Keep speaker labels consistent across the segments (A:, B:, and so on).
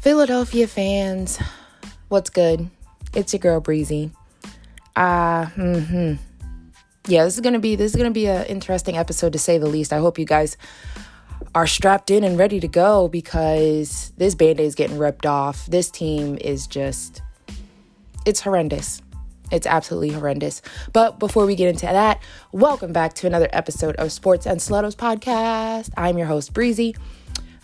A: Philadelphia fans, what's good? It's your girl Breezy. Uh, mm-hmm. Yeah, this is gonna be this is gonna be an interesting episode to say the least. I hope you guys are strapped in and ready to go because this band-aid is getting ripped off. This team is just it's horrendous. It's absolutely horrendous. But before we get into that, welcome back to another episode of Sports and Stilettos podcast. I'm your host Breezy.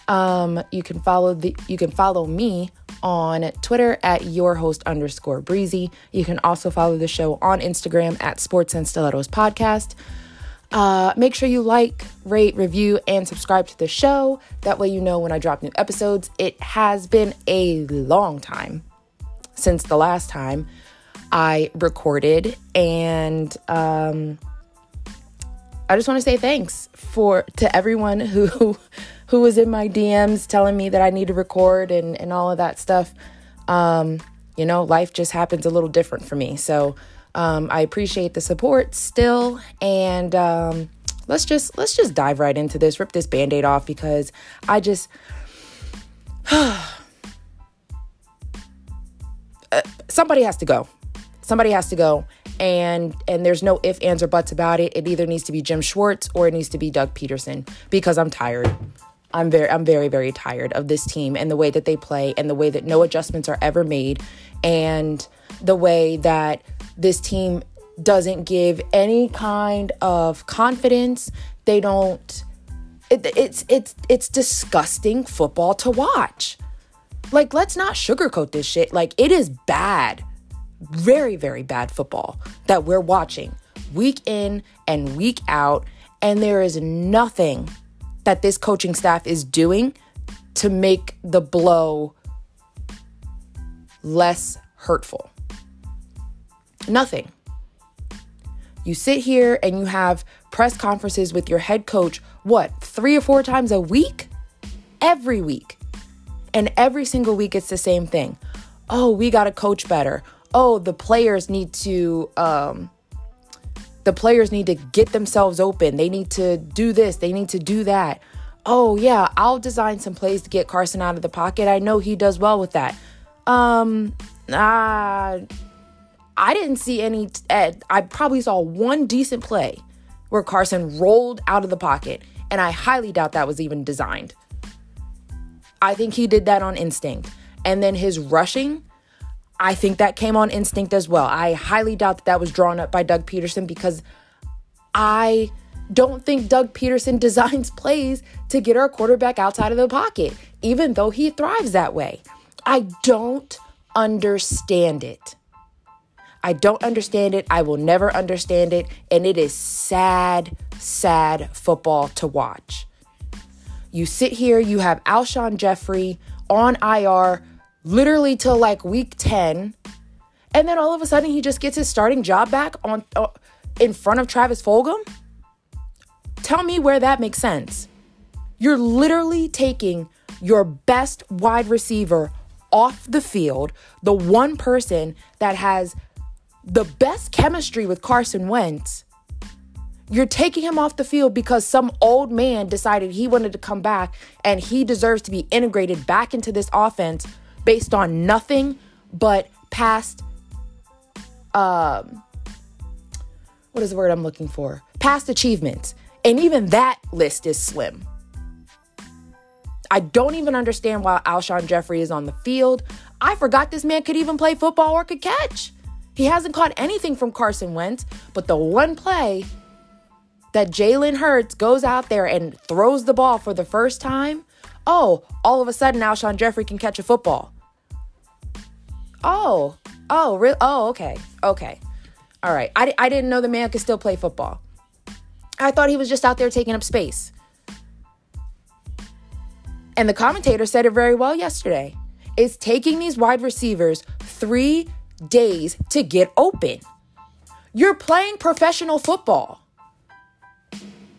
A: Um, you can follow the you can follow me on Twitter at your host underscore breezy. You can also follow the show on Instagram at Sports and Stilettos Podcast. Uh, make sure you like, rate, review, and subscribe to the show. That way, you know when I drop new episodes. It has been a long time since the last time I recorded, and um, I just want to say thanks for to everyone who who was in my DMs telling me that I need to record and and all of that stuff. Um, you know, life just happens a little different for me, so um, I appreciate the support still, and um, let's just let's just dive right into this. Rip this band-aid off because I just. Uh, somebody has to go somebody has to go and and there's no if ands or buts about it it either needs to be jim schwartz or it needs to be doug pederson because i'm tired i'm very i'm very very tired of this team and the way that they play and the way that no adjustments are ever made and the way that this team doesn't give any kind of confidence they don't it, it's it's it's disgusting football to watch like let's not sugarcoat this shit like it is bad very, very bad football that we're watching week in and week out. And there is nothing that this coaching staff is doing to make the blow less hurtful. Nothing. You sit here and you have press conferences with your head coach, what, three or four times a week? Every week. And every single week it's the same thing. Oh, we got to coach better oh, the players need to um, the players need to get themselves open. They need to do this, they need to do that. Oh, yeah, I'll design some plays to get Carson out of the pocket. I know he does well with that. Um, uh, I didn't see any. Uh, I probably saw one decent play where Carson rolled out of the pocket, and I highly doubt that was even designed. I think he did that on instinct. And then his rushing, I think that came on instinct as well. I highly doubt that that was drawn up by Doug Pederson because I don't think Doug Pederson designs plays to get our quarterback outside of the pocket, even though he thrives that way. I don't understand it. I don't understand it. I will never understand it. And it is sad, sad football to watch. You sit here, you have Alshon Jeffery on IR literally till like week 10 and then all of a sudden he just gets his starting job back on uh, in front of Travis Fulgham? Tell me where that makes sense. You're literally taking your best wide receiver off the field, the one person that has the best chemistry with Carson Wentz. You're taking him off the field because some old man decided he wanted to come back and he deserves to be integrated back into this offense based on nothing but past um what is the word I'm looking for? Past achievements. And even that list is slim. I don't even understand why Alshon Jeffery is on the field. I forgot this man could even play football or could catch. He hasn't caught anything from Carson Wentz, but the one play that Jalen Hurts goes out there and throws the ball for the first time, oh, all of a sudden Alshon Jeffery can catch a football. Oh, oh, really? Oh, okay, okay. All right. I, I didn't know the man could still play football. I thought he was just out there taking up space. And the commentator said it very well yesterday. It's taking these wide receivers three days to get open. You're playing professional football.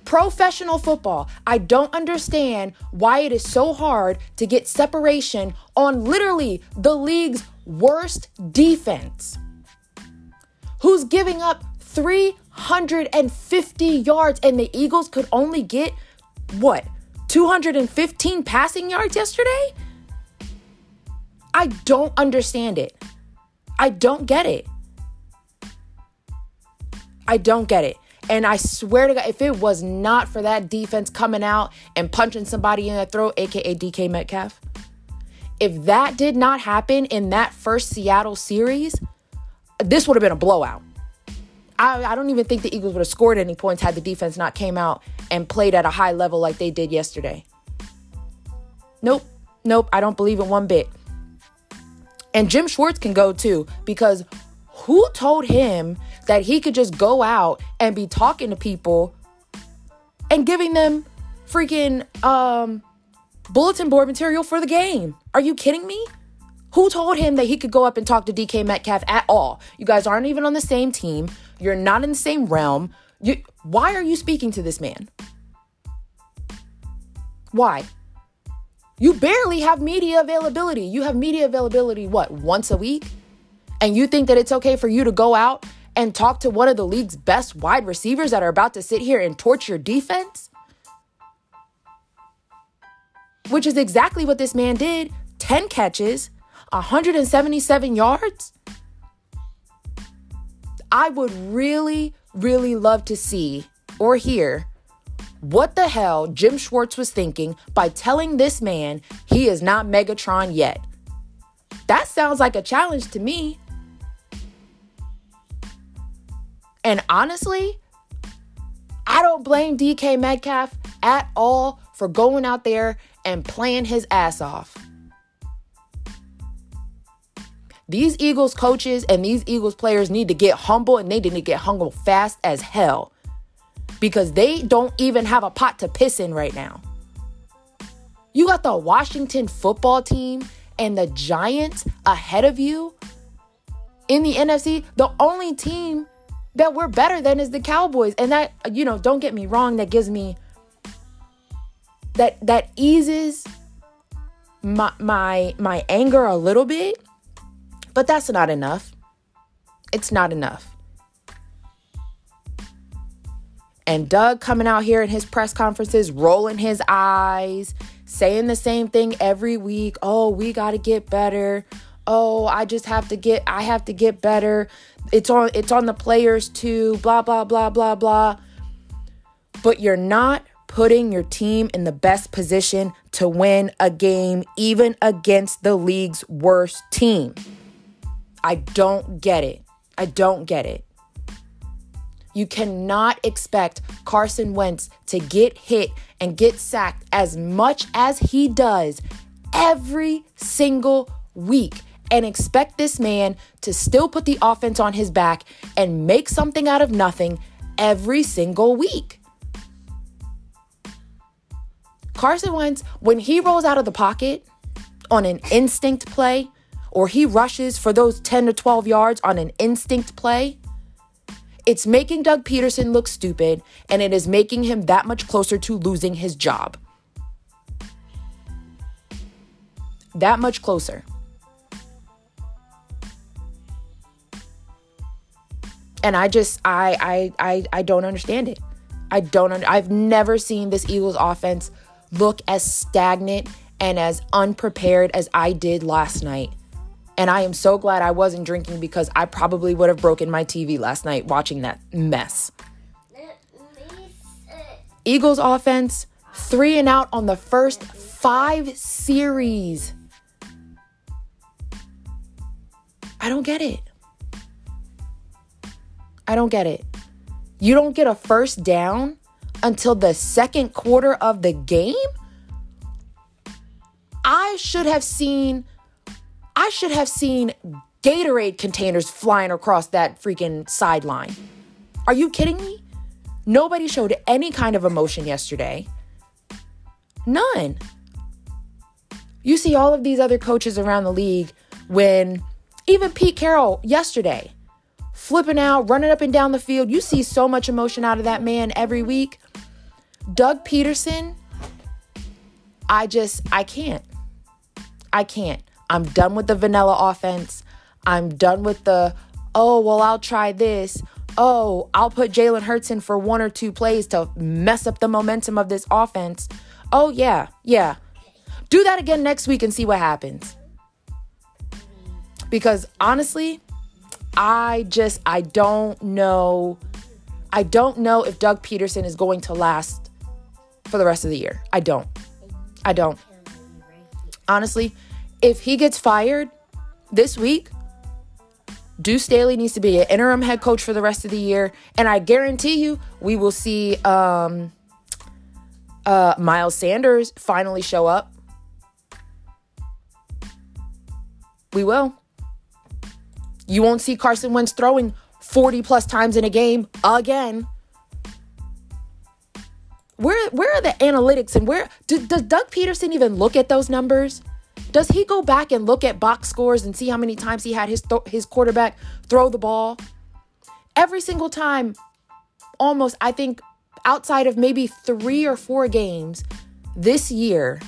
A: Professional football. I don't understand why it is so hard to get separation on literally the league's worst defense. Who's giving up 350 yards and the Eagles could only get what? 215 passing yards yesterday? I don't understand it. I don't get it. I don't get it. And I swear to God, if it was not for that defense coming out and punching somebody in the throat, aka DK Metcalf, if that did not happen in that first Seattle series, this would have been a blowout. I, I don't even think the Eagles would have scored any points had the defense not came out and played at a high level like they did yesterday. Nope, nope, I don't believe it one bit. And Jim Schwartz can go too because who told him that he could just go out and be talking to people and giving them freaking um, bulletin board material for the game? Are you kidding me? Who told him that he could go up and talk to DK Metcalf at all? You guys aren't even on the same team. You're not in the same realm. You, why are you speaking to this man? Why? You barely have media availability. You have media availability, what, once a week? And you think that it's okay for you to go out and talk to one of the league's best wide receivers that are about to sit here and torch your defense? Which is exactly what this man did 10 catches, 177 yards. I would really, really love to see or hear what the hell Jim Schwartz was thinking by telling this man he is not Megatron yet. That sounds like a challenge to me. And honestly, I don't blame DK Metcalf at all for going out there and playing his ass off. These Eagles coaches and these Eagles players need to get humble and they need to get humble fast as hell because they don't even have a pot to piss in right now. You got the Washington football team and the Giants ahead of you in the NFC. The only team that we're better than is the Cowboys. And that, you know, don't get me wrong, that gives me that that eases my my my anger a little bit but that's not enough. It's not enough. And Doug coming out here in his press conferences, rolling his eyes, saying the same thing every week. Oh, we got to get better. Oh, I just have to get I have to get better. It's on it's on the players too. Blah blah blah blah blah. But you're not putting your team in the best position to win a game even against the league's worst team. I don't get it. I don't get it. You cannot expect Carson Wentz to get hit and get sacked as much as he does every single week and expect this man to still put the offense on his back and make something out of nothing every single week. Carson Wentz, when he rolls out of the pocket on an instinct play, or he rushes for those 10 to 12 yards on an instinct play, it's making Doug Pederson look stupid and it is making him that much closer to losing his job. That much closer. And I just I I I I don't understand it. I don't I've never seen this Eagles offense look as stagnant and as unprepared as I did last night. And I am so glad I wasn't drinking because I probably would have broken my TV last night watching that mess. Eagles offense, three and out on the first five series. I don't get it. I don't get it. You don't get a first down until the second quarter of the game? I should have seen I should have seen Gatorade containers flying across that freaking sideline. Are you kidding me? Nobody showed any kind of emotion yesterday. None. You see all of these other coaches around the league when even Pete Carroll yesterday flipping out, running up and down the field. You see so much emotion out of that man every week. Doug Pederson, I just, I can't. I can't. I'm done with the vanilla offense. I'm done with the, oh, well, I'll try this. Oh, I'll put Jalen Hurts in for one or two plays to mess up the momentum of this offense. Oh, yeah, yeah. Do that again next week and see what happens. Because honestly, I just I don't know I don't know if Doug Pederson is going to last for the rest of the year. I don't. I don't. Honestly, if he gets fired this week, Deuce Staley needs to be an interim head coach for the rest of the year. And I guarantee you, we will see um, uh, Miles Sanders finally show up. We will. You won't see Carson Wentz throwing 40 plus times in a game again. Where where are the analytics and where do, does Doug Pederson even look at those numbers? Does he go back and look at box scores and see how many times he had his th- his quarterback throw the ball? Every single time, almost I think outside of maybe 3 or 4 games this year,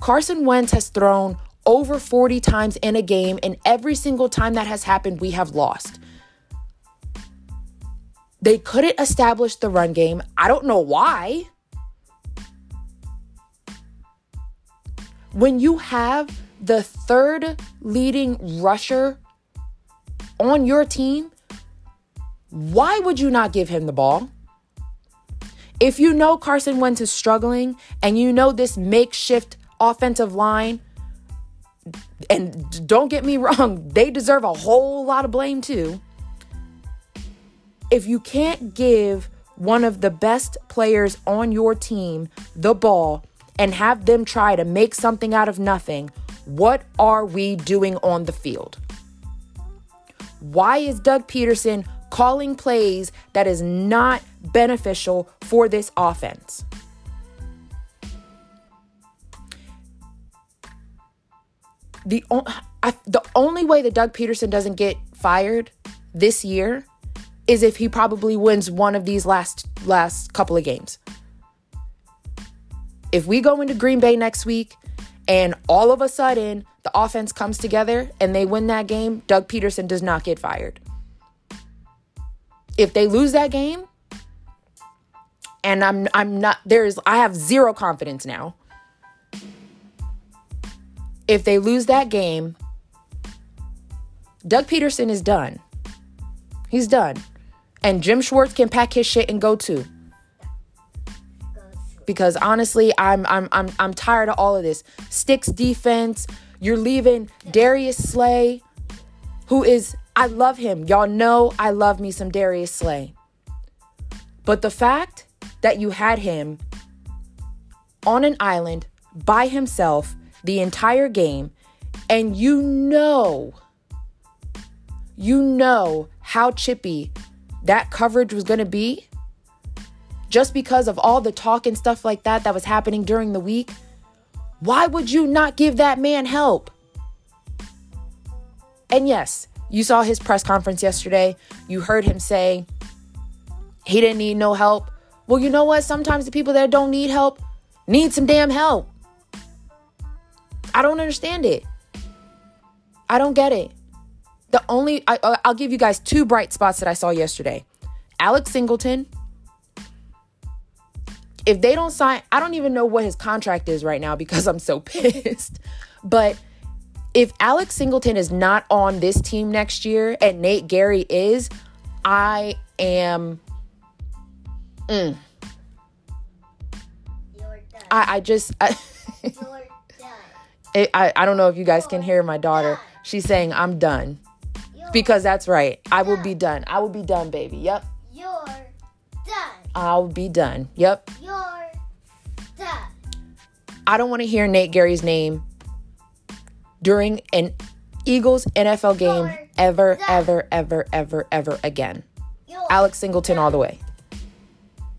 A: Carson Wentz has thrown over 40 times in a game, and every single time that has happened, we have lost. They couldn't establish the run game. I don't know why. When you have the third leading rusher on your team, why would you not give him the ball? If you know Carson Wentz is struggling and you know this makeshift offensive line and don't get me wrong, they deserve a whole lot of blame too. If you can't give one of the best players on your team the ball and have them try to make something out of nothing, what are we doing on the field? Why is Doug Pederson calling plays that is not beneficial for this offense? The I, the only way that Doug Pederson doesn't get fired this year is if he probably wins one of these last last couple of games. If we go into Green Bay next week and all of a sudden the offense comes together and they win that game, Doug Pederson does not get fired. If they lose that game, and I'm I'm not there's I have zero confidence now if they lose that game, Doug Pederson is done. He's done. And Jim Schwartz can pack his shit and go too. Because honestly, I'm I'm I'm I'm tired of all of this. Sticks defense. You're leaving Darius Slay, who is I love him. Y'all know I love me some Darius Slay. But the fact that you had him on an island by himself the entire game and you know, you know how chippy that coverage was going to be just because of all the talk and stuff like that that was happening during the week, why would you not give that man help? And yes, you saw his press conference yesterday. You heard him say he didn't need no help. Well, you know what? Sometimes the people that don't need help need some damn help. I don't understand it. I don't get it. The only I, uh, I'll give you guys two bright spots that I saw yesterday. Alex Singleton. If they don't sign, I don't even know what his contract is right now because I'm so pissed. But if Alex Singleton is not on this team next year and Nate Gerry is, I am. Mm. I, I just. I, it, I, I don't know if you guys can hear my daughter. She's saying, I'm done. Because that's right. I will be done. I will be done, baby. Yep.
B: You're done.
A: I'll be done. Yep.
B: You're done.
A: I don't want to hear Nate Gerry's name during an Eagles NFL game
B: You're
A: ever,
B: done.
A: ever, ever, ever, ever again.
B: You're
A: Alex Singleton all the way.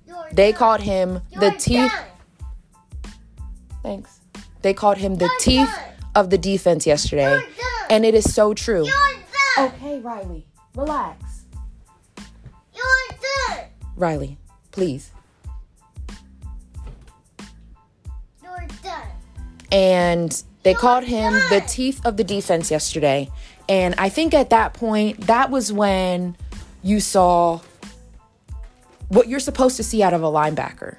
B: You're
A: They
B: done.
A: called him the
B: done.
A: Thanks. They called him the
B: You're
A: teeth
B: done.
A: of the defense yesterday. And it is so true.
B: You're.
A: Okay, Riley, relax.
B: You're done.
A: Riley, please.
B: You're done.
A: and they
B: You're
A: called him the teeth of the defense yesterday. And I think at that point, that was when you saw what you're supposed to see out of a linebacker.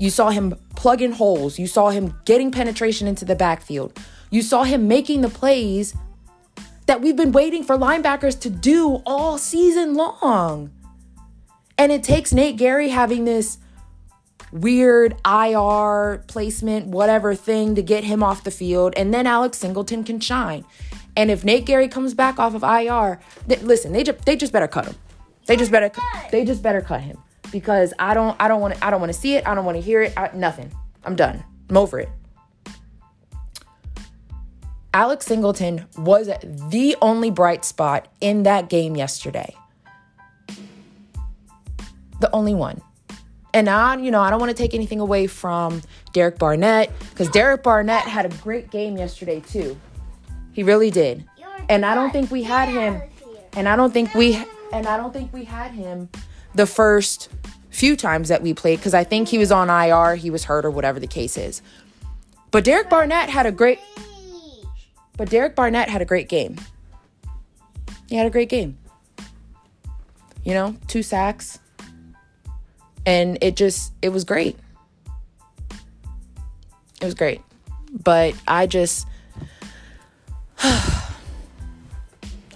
A: You saw him plugging holes, you saw him getting penetration into the backfield. You saw him making the plays that we've been waiting for linebackers to do all season long. And it takes Nate Gerry having this weird IR placement, whatever thing to get him off the field. And then Alex Singleton can shine. And if Nate Gerry comes back off of IR, listen, they just they just better cut him. They just better they just better cut him because I don't I don't want to I don't want to see it. I don't want to hear it. I, nothing. I'm done. I'm over it. Alex Singleton was the only bright spot in that game yesterday. The only one. And I, you know, I don't want to take anything away from Derek Barnett because Derek Barnett had a great game yesterday too. He really did. And I don't think we had him. And I don't think we and I don't think we had him the first few times that we played because I think he was on IR, he was hurt or whatever the case is. But Derek Barnett had a great but Derek Barnett had a great game. He had a great game. You know, two sacks. And it just it was great. It was great. But I just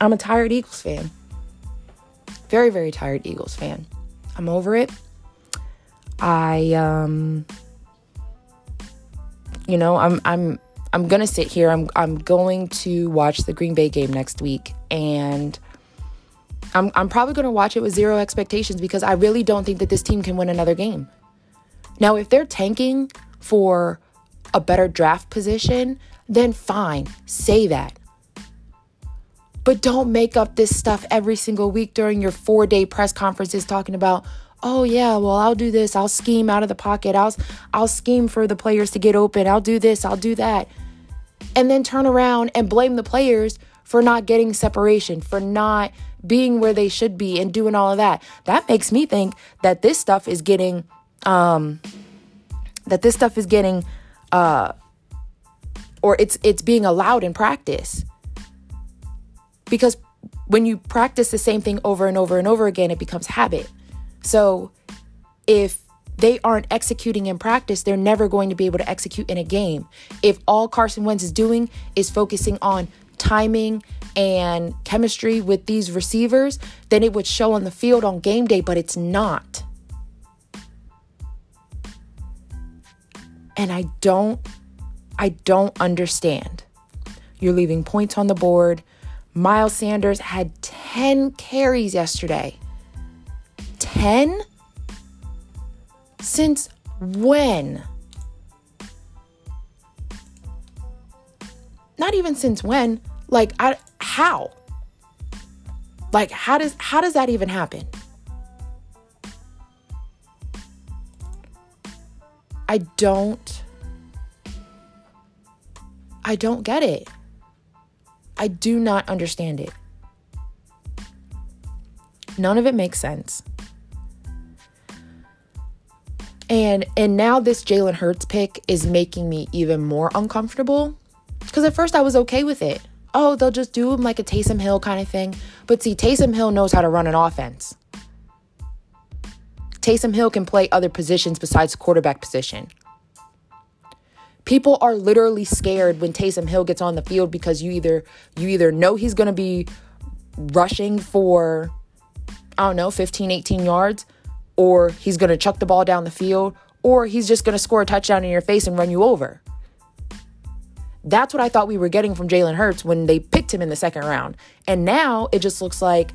A: I'm a tired Eagles fan. Very, very tired Eagles fan. I'm over it. I um you know, I'm I'm I'm gonna sit here. I'm I'm going to watch the Green Bay game next week and I'm I'm probably gonna watch it with zero expectations because I really don't think that this team can win another game. Now, if they're tanking for a better draft position, then fine, say that. But don't make up this stuff every single week during your four day press conferences talking about, oh yeah, well I'll do this, I'll scheme out of the pocket, I'll I'll scheme for the players to get open, I'll do this, I'll do that. And then turn around and blame the players for not getting separation, for not being where they should be and doing all of that. That makes me think that this stuff is getting um that this stuff is getting uh or it's it's being allowed in practice because when you practice the same thing over and over and over again, it becomes habit. So if they aren't executing in practice, they're never going to be able to execute in a game. If all Carson Wentz is doing is focusing on timing and chemistry with these receivers, then it would show on the field on game day, but it's not. And I don't I don't understand. You're leaving points on the board. Miles Sanders had 10 carries yesterday. 10? Since when? Not even since when. Like I how? Like how does how does that even happen? I don't I don't get it. I do not understand it. None of it makes sense. And and now this Jalen Hurts pick is making me even more uncomfortable. Because at first I was okay with it. Oh, they'll just do him like a Taysom Hill kind of thing. But see, Taysom Hill knows how to run an offense. Taysom Hill can play other positions besides quarterback position. People are literally scared when Taysom Hill gets on the field because you either you either know he's going to be rushing for I don't know, 15, 18 yards or he's going to chuck the ball down the field or he's just going to score a touchdown in your face and run you over. That's what I thought we were getting from Jalen Hurts when they picked him in the second round. And now it just looks like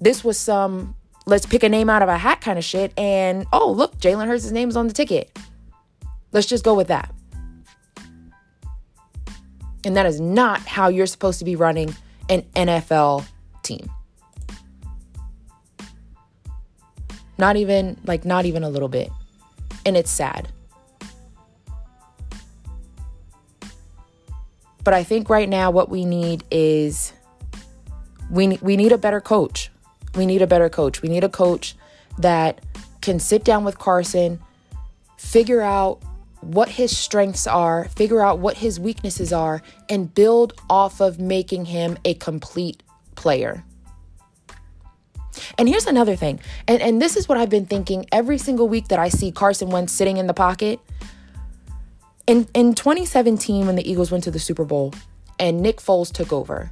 A: this was some let's pick a name out of a hat kind of shit. And oh, look, Jalen Hurts' name is on the ticket. Let's just go with that. And that is not how you're supposed to be running an NFL team. Not even, like, not even a little bit. And it's sad. But I think right now what we need is we, we need a better coach. We need a better coach. We need a coach that can sit down with Carson, figure out what his strengths are, figure out what his weaknesses are, and build off of making him a complete player. And here's another thing, and, and this is what I've been thinking every single week that I see Carson Wentz sitting in the pocket. in in 2017 when the Eagles went to the Super Bowl and Nick Foles took over.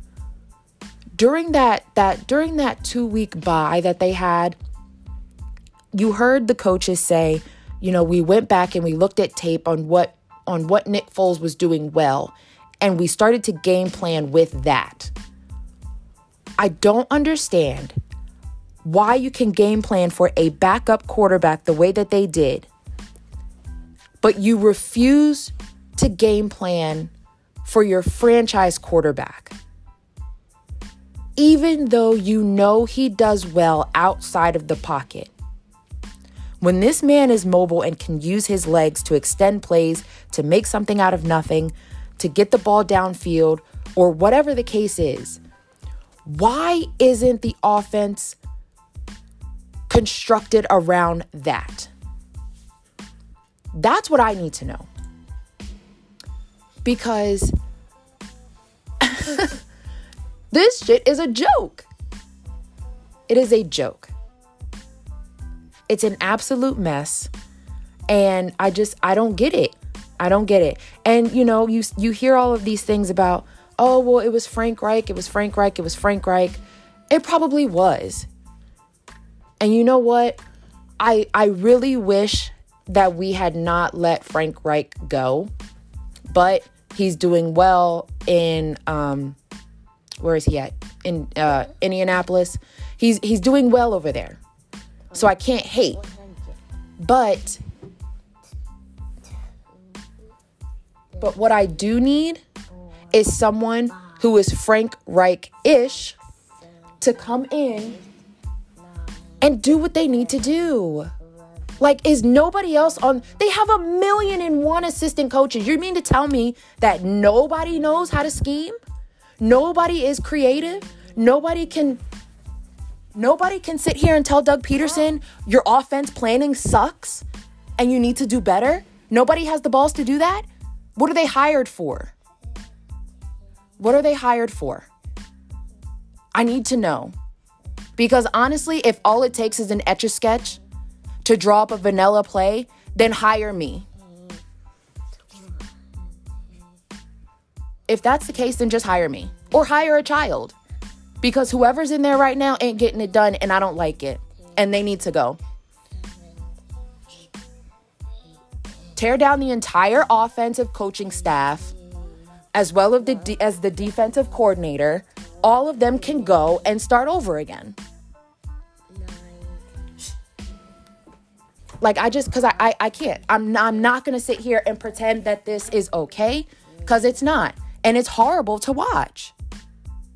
A: During that that during that 2 week bye that they had, you heard the coaches say, you know, we went back and we looked at tape on what on what Nick Foles was doing well and we started to game plan with that. I don't understand why you can game plan for a backup quarterback the way that they did, but you refuse to game plan for your franchise quarterback. Even though you know he does well outside of the pocket. When this man is mobile and can use his legs to extend plays, to make something out of nothing, to get the ball downfield, or whatever the case is, why isn't the offense constructed around that? That's what I need to know. Because this shit is a joke. It is a joke. It's an absolute mess. And I just, I don't get it. I don't get it. And you know, you you hear all of these things about, oh, well, it was Frank Reich, it was Frank Reich, it was Frank Reich. It probably was. And you know what? I I really wish that we had not let Frank Reich go. But he's doing well in um where is he at? In uh Indianapolis. He's he's doing well over there. So I can't hate. But but what I do need is someone who is Frank Reich-ish to come in and do what they need to do. Like, is nobody else on? They have a million and one assistant coaches. You mean to tell me that nobody knows how to scheme? Nobody is creative? Nobody can. Nobody can sit here and tell Doug Pederson your offense planning sucks and you need to do better. Nobody has the balls to do that. What are they hired for? What are they hired for? I need to know. Because honestly, if all it takes is an etch a sketch to draw up a vanilla play, then hire me. If that's the case, then just hire me or hire a child. Because whoever's in there right now ain't getting it done and I don't like it. And they need to go. Tear down the entire offensive coaching staff as well as the, as the defensive coordinator. All of them can go and start over again. Like I just cause I I, I can't. I'm not, I'm not gonna sit here and pretend that this is okay. Cause it's not. And it's horrible to watch.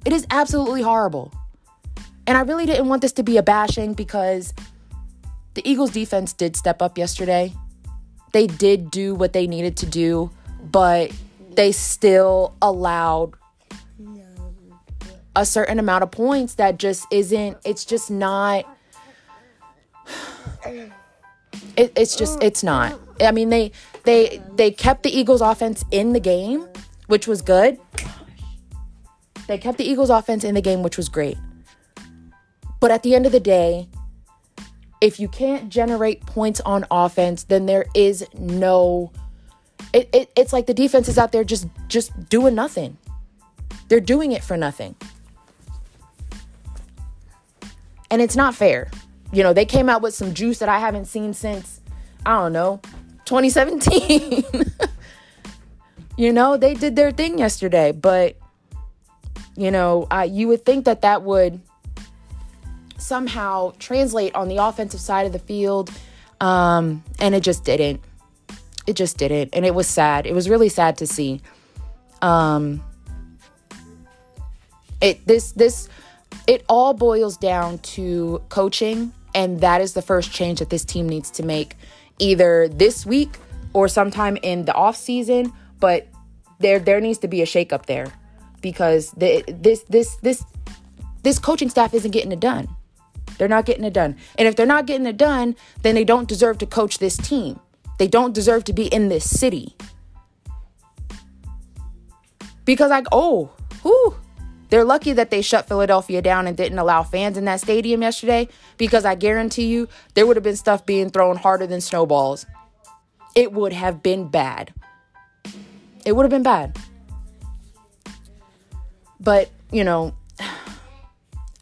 A: It is absolutely horrible. And I really didn't want this to be a bashing because the Eagles defense did step up yesterday. They did do what they needed to do, but they still allowed a certain amount of points that just isn't it's just not it, it's just it's not i mean they they they kept the eagles offense in the game which was good. They kept the eagles offense in the game which was great. But at the end of the day if you can't generate points on offense then there is no it, it, it's like the defense is out there just just doing nothing. They're doing it for nothing. And it's not fair. You know they came out with some juice that i haven't seen since i don't know 2017 you know they did their thing yesterday but you know I, you would think that that would somehow translate on the offensive side of the field um, and it just didn't. It just didn't and it was sad. It was really sad to see. Um it this this it all boils down to coaching and that is the first change that this team needs to make either this week or sometime in the off season but there there needs to be a shakeup there because the, this this this this coaching staff isn't getting it done they're not getting it done and if they're not getting it done then they don't deserve to coach this team they don't deserve to be in this city. Because like, oh, whoo, they're lucky that they shut Philadelphia down and didn't allow fans in that stadium yesterday. Because I guarantee you, there would have been stuff being thrown harder than snowballs. It would have been bad. It would have been bad. But, you know,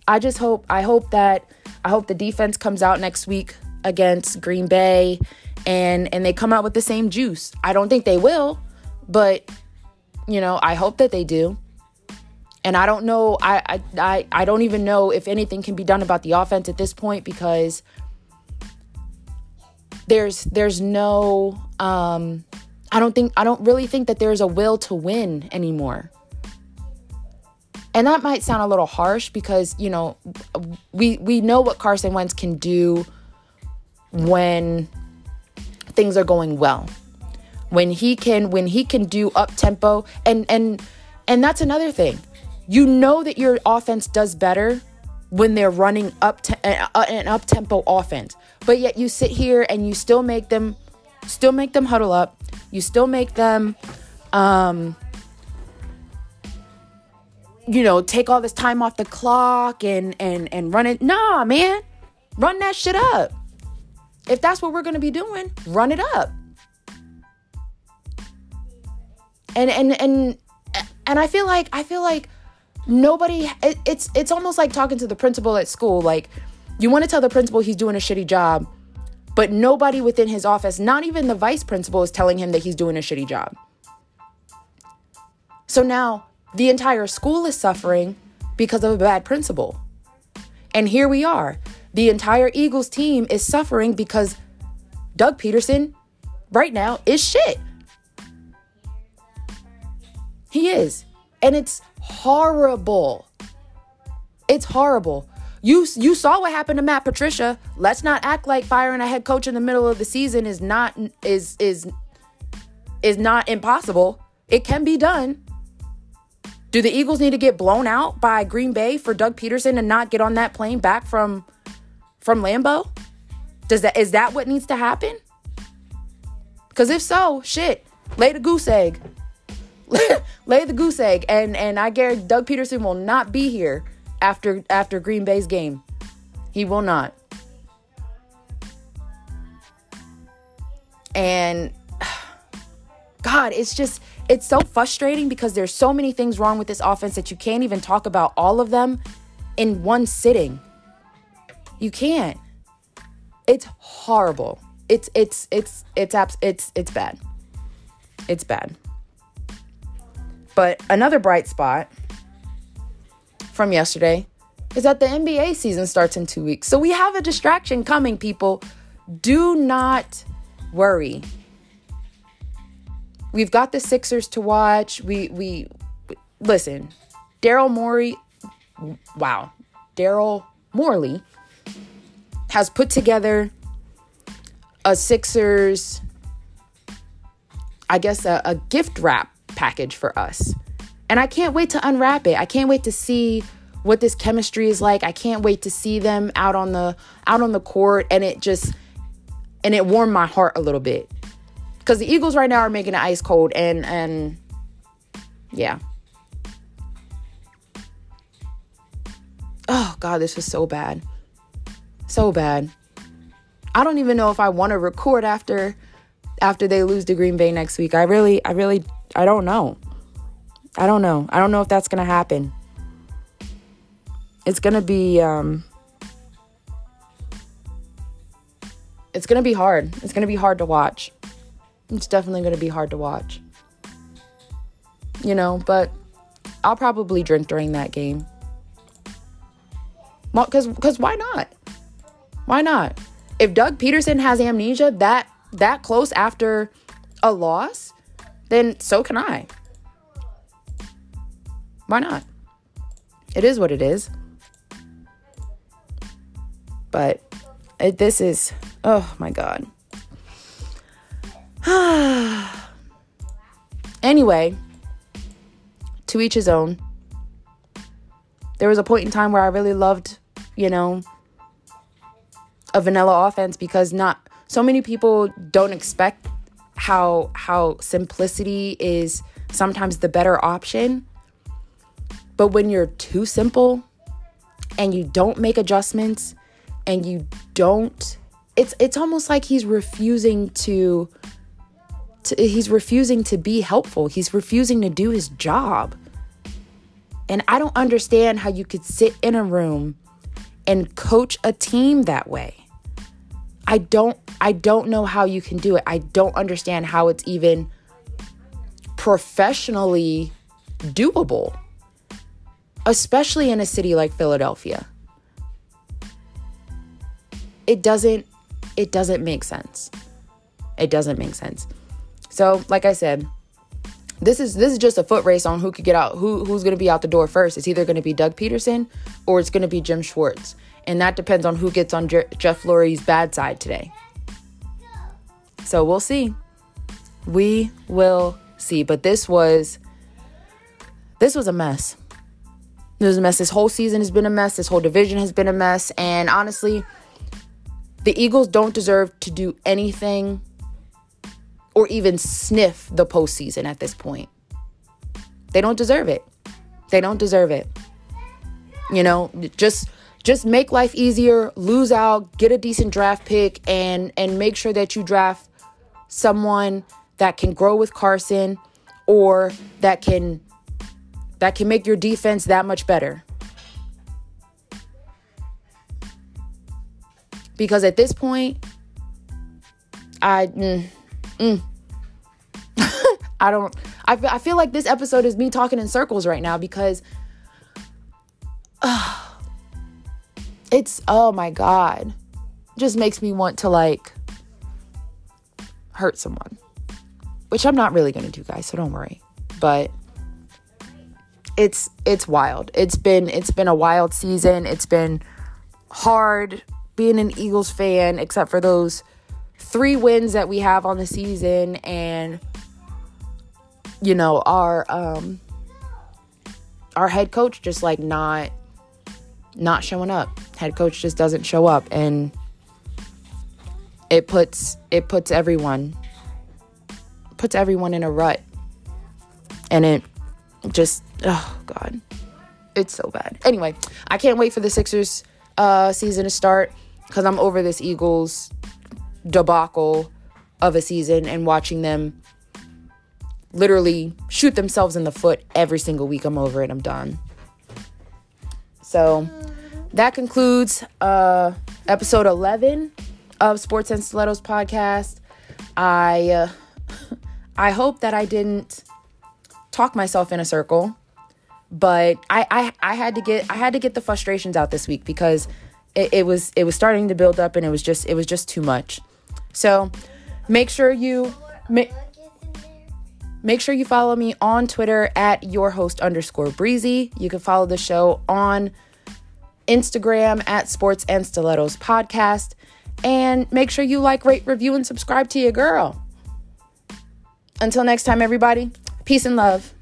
A: I just hope I hope that I hope the defense comes out next week against Green Bay and and they come out with the same juice. I don't think they will, but you know, I hope that they do. And I don't know I I I don't even know if anything can be done about the offense at this point because there's there's no um I don't think I don't really think that there's a will to win anymore. And that might sound a little harsh because, you know, we we know what Carson Wentz can do when things are going well. When he can when he can do up tempo and and and that's another thing. You know that your offense does better when they're running up te- uh, an up tempo offense. But yet you sit here and you still make them still make them huddle up. You still make them um you know, take all this time off the clock and and and run it. Nah, man. Run that shit up. If that's what we're to be doing, run it up. And and and and I feel like I feel like nobody it, it's it's almost like talking to the principal at school like you want to tell the principal he's doing a shitty job, but nobody within his office, not even the vice principal is telling him that he's doing a shitty job. So now the entire school is suffering because of a bad principal. And here we are. The entire Eagles team is suffering because Doug Pederson, right now is shit. He is. And it's horrible. It's horrible. You you saw what happened to Matt Patricia. Let's not act like firing a head coach in the middle of the season is not is is is not impossible. It can be done. Do the Eagles need to get blown out by Green Bay for Doug Pederson and not get on that plane back from from Lambeau? Does that is that what needs to happen? Because if so, shit, lay the goose egg. lay the goose egg, and and I guarantee Doug Pederson will not be here after after Green Bay's game. He will not. And God, it's just it's so frustrating because there's so many things wrong with this offense that you can't even talk about all of them in one sitting. You can't. It's horrible. It's it's it's it's abs- it's it's bad. It's bad. But another bright spot from yesterday is that the NBA season starts in 2 weeks. So we have a distraction coming people. Do not worry. We've got the Sixers to watch. We we listen. Daryl Morey, wow, Daryl Morley has put together a Sixers, I guess, a, a gift wrap package for us. And I can't wait to unwrap it. I can't wait to see what this chemistry is like. I can't wait to see them out on the out on the court and it just and it warmed my heart a little bit because the Eagles right now are making it ice cold, and and yeah. Oh God, this was so bad, so bad. I don't even know if I want to record after after they lose to Green Bay next week. I really, I really, I don't know. I don't know. I don't know if that's gonna happen. It's gonna be um it's gonna be hard. It's gonna be hard to watch it's definitely going to be hard to watch. You know, but I'll probably drink during that game. Well, cuz cuz why not? Why not? If Doug Pederson has amnesia that that close after a loss, then so can I. Why not? It is what it is. But it, this is oh my god. anyway, to each his own. There was a point in time where I really loved, you know, a vanilla offense because not so many people don't expect how how simplicity is sometimes the better option. But when you're too simple and you don't make adjustments and you don't it's it's almost like he's refusing to to, he's refusing to be helpful. He's refusing to do his job. And I don't understand how you could sit in a room and coach a team that way. I don't I don't know how you can do it. I don't understand how it's even professionally doable. Especially in a city like Philadelphia. It doesn't it doesn't make sense. It doesn't make sense. So, like I said, this is this is just a foot race on who could get out, who who's going to be out the door first. It's either going to be Doug Pederson or it's going to be Jim Schwartz, and that depends on who gets on Je- Jeff Lurie's bad side today. So we'll see. We will see. But this was this was a mess. A mess. This whole season has been a mess. This whole division has been a mess. And honestly, the Eagles don't deserve to do anything or even sniff the postseason at this point. They don't deserve it. They don't deserve it. You know, just just make life easier, lose out, get a decent draft pick and and make sure that you draft someone that can grow with Carson or that can that can make your defense that much better. Because at this point, I mm, mm, I don't I, I feel like this episode is me talking in circles right now because uh, it's oh my god. Just makes me want to like hurt someone. Which I'm not really going to do, guys, so don't worry. But it's it's wild. It's been it's been a wild season. It's been hard being an Eagles fan except for those 3 wins that we have on the season and you know, our um our head coach just like not not showing up. Head coach just doesn't show up and it puts it puts everyone puts everyone in a rut. And it just oh god. It's so bad. Anyway, I can't wait for the Sixers uh season to start cuz I'm over this Eagles debacle of a season and watching them literally shoot themselves in the foot every single week. I'm over it. I'm done. So that concludes uh, episode 11 of Sports and Stilettos podcast. I uh, I hope that I didn't talk myself in a circle, but I, I I had to get I had to get the frustrations out this week because it, it was it was starting to build up and it was just it was just too much. So make sure you make Make sure you follow me on Twitter at your host underscore breezy. You can follow the show on Instagram at Sports and Stilettos Podcast. And make sure you like, rate, review, and subscribe to your girl. Until next time, everybody, peace and love.